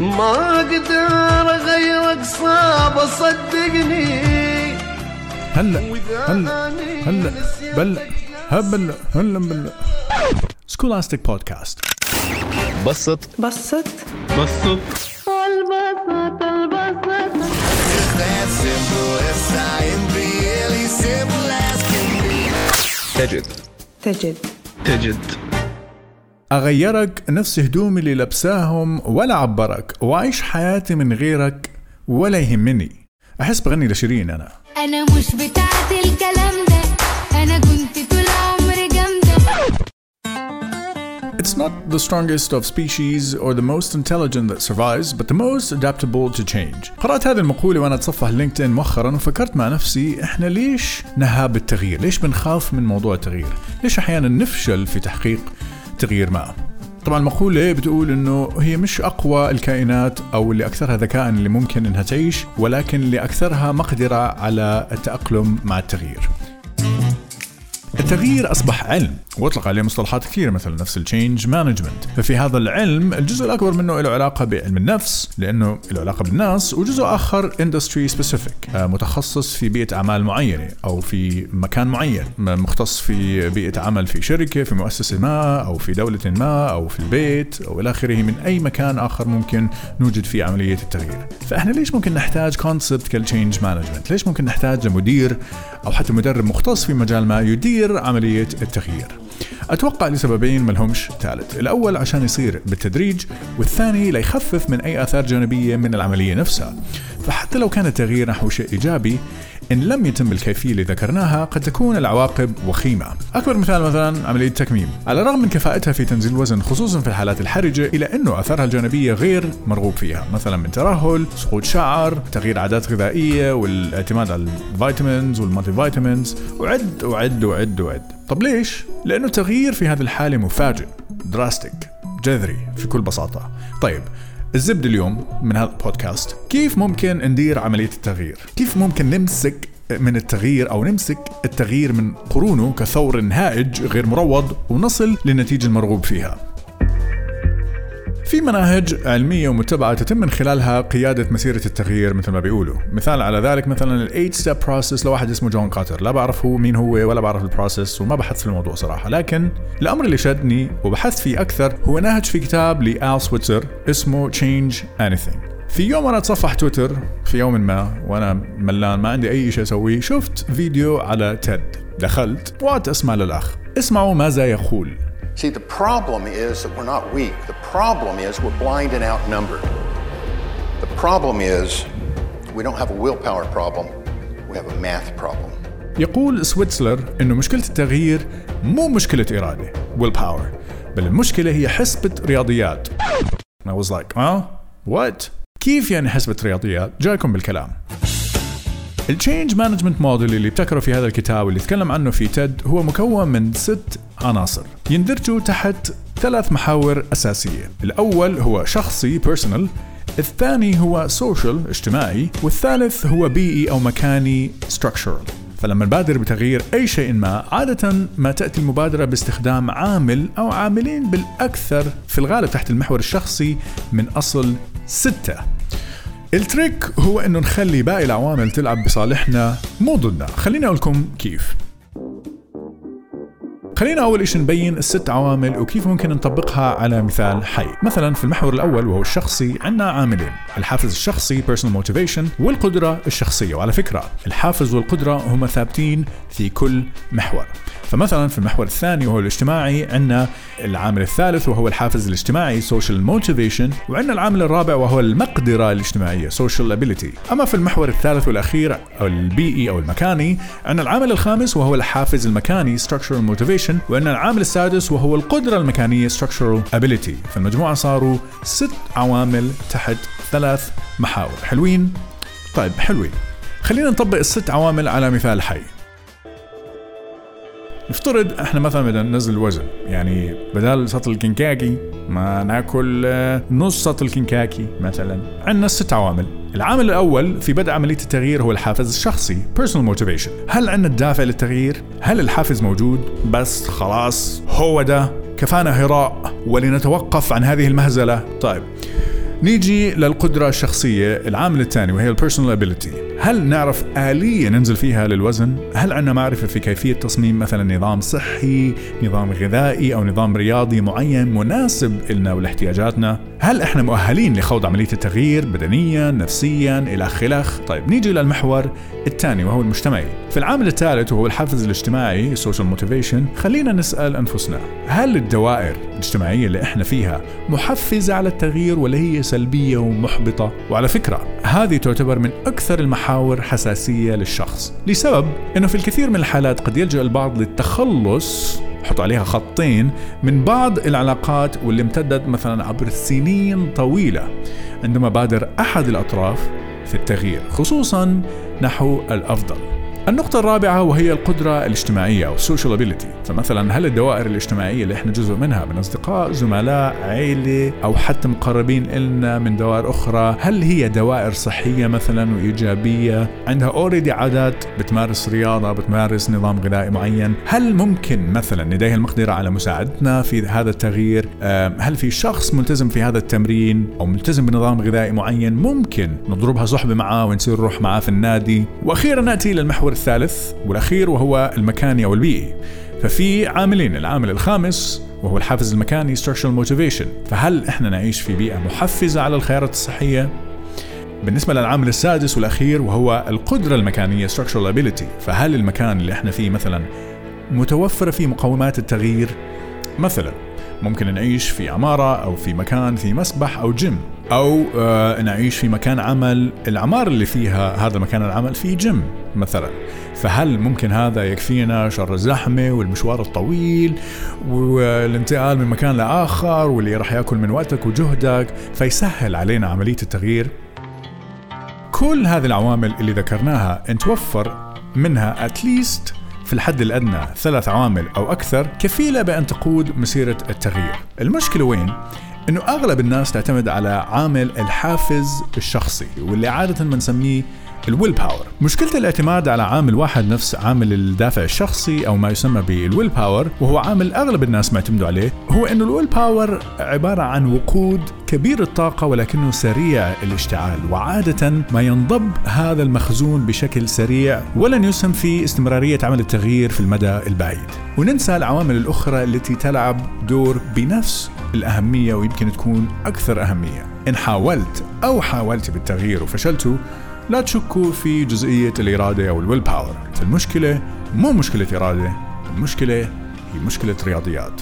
ما أقدر غيرك صعب صدقني هلا هلا هلا بل هبل هلا بل. سكولاستيك بودكاست بسط. بسط. بسط. البسط البسط. تجد. تجد. تجد. أغيرك نفس هدومي اللي لبساهم ولا عبرك وأعيش حياتي من غيرك ولا يهمني أحس بغني لشيرين أنا أنا مش بتاعت الكلام ده أنا كنت طول عمري جامدة It's not the strongest of species or the most intelligent that survives, but the most adaptable to change. قرأت هذه المقولة وأنا أتصفح لينكدين مؤخرا وفكرت مع نفسي إحنا ليش نهاب التغيير؟ ليش بنخاف من موضوع التغيير؟ ليش أحيانا نفشل في تحقيق تغيير ما؟ طبعا المقولة بتقول إنه هي مش أقوى الكائنات أو اللي أكثرها ذكاء اللي ممكن إنها تعيش ولكن اللي أكثرها مقدرة على التأقلم مع التغيير. التغيير أصبح علم وأطلق عليه مصطلحات كثيرة مثل نفس ال change management ففي هذا العلم الجزء الأكبر منه له علاقة بعلم النفس لأنه له علاقة بالناس وجزء آخر industry specific متخصص في بيئة أعمال معينة أو في مكان معين. مختص في بيئة عمل في شركة في مؤسسة ما أو في دولة ما أو في البيت أو إلى آخره. من أي مكان آخر ممكن نوجد فيه عملية التغيير. فإحنا ليش ممكن نحتاج concept كال change management ليش ممكن نحتاج لمدير أو حتى مدرب مختص في مجال ما يدير عملية التغيير؟ أتوقع لسببين ملهمش ثالث. الأول عشان يصير بالتدريج والثاني ليخفف من أي آثار جانبية من العملية نفسها. فحتى لو كان التغيير نحو شيء إيجابي إن لم يتم بالكيفية اللي ذكرناها قد تكون العواقب وخيمة. أكبر مثال مثلا عملية التكميم على الرغم من كفاءتها في تنزيل الوزن خصوصا في الحالات الحرجة إلا أنه أثارها الجانبية غير مرغوب فيها مثلا من ترهل سقوط شعر تغيير عادات غذائية والاعتماد على ال vitamins وال multivitamins. وعد وعد وعد وعد طب ليش؟ لأنه التغيير في هذه الحالة مفاجئ drastic جذري في كل بساطة. طيب الزبد اليوم من هذا البودكاست. كيف ممكن ندير عملية التغيير؟ كيف ممكن نمسك من التغيير أو نمسك التغيير من قرونه كثور هائج غير مروض ونصل للنتيجة المرغوب فيها؟ في مناهج علمية ومتبعة تتم من خلالها قيادة مسيرة التغيير مثل ما بيقولوا. مثال على ذلك مثلا ال 8 step process لواحد اسمه جون كوتر. لا بعرف هو مين هو ولا بعرف ال process وما بحث في الموضوع صراحة. لكن الأمر اللي شدني وبحثت فيه أكثر هو نهج في كتاب لآل سويتزر اسمه Change Anything. في يوم أنا اتصفح تويتر في يوم ما وأنا ملان ما عندي أي شيء أسويه شفت فيديو على تيد. دخلت وقعدت اسمع للأخ. اسمعوا ماذا يقول. See, the problem is that we're not weak. The problem is we're blind and outnumbered. The problem is we don't have a willpower problem, we have a math problem. يقول سويتسلر إنه مشكلة التغيير مو مشكلة إرادة will power بل المشكلة هي حسبة رياضيات. I was like huh? What? كيف يعني حسبة رياضيات؟ جايكم بالكلام. ال change management model اللي ابتكره في هذا الكتاب واللي تكلم عنه في TED هو مكون من ست عناصر. يندرجوا تحت ثلاث محاور أساسية. الأول هو شخصي personal الثاني هو social اجتماعي والثالث هو بيئي أو مكاني structural. فلما نبادر بتغيير أي شيء ما عادة ما تأتي المبادرة باستخدام عامل أو عاملين بالأكثر في الغالب تحت المحور الشخصي من أصل ستة. التريك هو إنه نخلي باقي العوامل تلعب بصالحنا مو ضدنا. خليني أقول لكم كيف. خلينا أول إشي نبين الست عوامل وكيف ممكن نطبقها على مثال حي. مثلا في المحور الأول وهو الشخصي عندنا عاملين الحافز الشخصي personal motivation والقدرة الشخصية. وعلى فكرة الحافز والقدرة هما ثابتين في كل محور. فمثلا في المحور الثاني وهو الاجتماعي عندنا العامل الثالث وهو الحافز الاجتماعي social motivation وعندنا العامل الرابع وهو المقدرة الاجتماعية social ability. أما في المحور الثالث والأخير أو البيئي أو المكاني عندنا العامل الخامس وهو الحافز المكاني structural motivation وعندنا العامل السادس وهو القدرة المكانية structural ability. فالمجموعة صاروا ست عوامل تحت ثلاث محاور. حلوين؟ طيب حلوين. خلينا نطبق الست عوامل على مثال حي. نفترض إحنا مثلا بدنا ننزل وزن يعني بدل سطل الكنكاكي ما ناكل آه، نص سطل كنكاكي مثلا. عندنا ست عوامل. العامل الأول في بدء عملية التغيير هو الحافز الشخصي personal motivation. هل عندنا الدافع للتغيير؟ هل الحافز موجود؟ بس خلاص هو ده. كفانا هراء ولنتوقف عن هذه المهزلة. طيب نيجي للقدرة الشخصية العامل الثاني وهي ال personal ability هل نعرف آلية ننزل فيها للوزن؟ هل عندنا معرفة في كيفية تصميم مثلا نظام صحي، نظام غذائي أو نظام رياضي معين مناسب لنا ولإحتياجاتنا؟ هل إحنا مؤهلين لخوض عملية التغيير بدنيا، نفسيا، إلى آخره؟ طيب نيجي للمحور الثاني وهو المجتمعي. في العامل الثالث وهو الحافز الاجتماعي ال social motivation خلينا نسأل أنفسنا هل الدوائر الاجتماعية اللي إحنا فيها محفزة على التغيير ولا هي سلبية ومحبطة؟ وعلى فكرة هذه تعتبر من أكثر المحاور حساسية للشخص لسبب أنه في الكثير من الحالات قد يلجأ البعض للتخلص حط عليها خطين من بعض العلاقات واللي امتدت مثلا عبر سنين طويلة عندما بادر أحد الأطراف في التغيير خصوصا نحو الأفضل. النقطة الرابعة وهي القدرة الاجتماعية أو social ability فمثلا هل الدوائر الاجتماعية اللي إحنا جزء منها من أصدقاء زملاء عيلة أو حتى مقربين إلنا من دوائر أخرى هل هي دوائر صحية مثلا وإيجابية؟ عندها اوريدي عادات بتمارس رياضة بتمارس نظام غذائي معين. هل ممكن مثلا لديها المقدرة على مساعدتنا في هذا التغيير؟ هل في شخص ملتزم في هذا التمرين أو ملتزم بنظام غذائي معين ممكن نضربها صحبة معاه ونصير نروح معاه في النادي؟ وأخيرا نأتي للمحور الثالث والأخير وهو المكاني أو البيئي. ففي عاملين العامل الخامس وهو الحافز المكاني structural motivation. فهل إحنا نعيش في بيئة محفزة على الخيارات الصحية؟ بالنسبة للعامل السادس والأخير وهو القدرة المكانية structural ability. فهل المكان اللي إحنا فيه مثلا متوفرة فيه مقومات التغيير؟ مثلا ممكن نعيش في عمارة أو في مكان في مسبح أو جيم أو آه نعيش في مكان عمل العمارة اللي فيها هذا مكان العمل فيه جيم مثلا. فهل ممكن هذا يكفينا شر الزحمة والمشوار الطويل والانتقال من مكان لآخر واللي راح يأكل من وقتك وجهدك فيسهل علينا عملية التغيير؟ كل هذه العوامل اللي ذكرناها ان توفر منها اتليست في الحد الأدنى ثلاث عوامل أو أكثر كفيلة بأن تقود مسيرة التغيير. المشكلة وين؟ إنه أغلب الناس تعتمد على عامل الحافز الشخصي واللي عادة بنسميه ال willpower مشكلة الاعتماد على عامل واحد نفس عامل الدافع الشخصي أو ما يسمى بال willpower وهو عامل أغلب الناس معتمدوا عليه هو أنه ال willpower عبارة عن وقود كبير الطاقة ولكنه سريع الاشتعال وعادة ما ينضب هذا المخزون بشكل سريع ولن يسهم في استمرارية عمل التغيير في المدى البعيد. وننسى العوامل الأخرى التي تلعب دور بنفس الأهمية ويمكن تكون أكثر أهمية. إن حاولت أو حاولت بالتغيير وفشلتوا لا تشكوا في جزئية الإرادة أو الويل باور. المشكلة مو مشكلة إرادة المشكلة هي مشكلة رياضيات.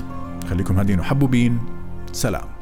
خليكم هادين وحبوبين. سلام.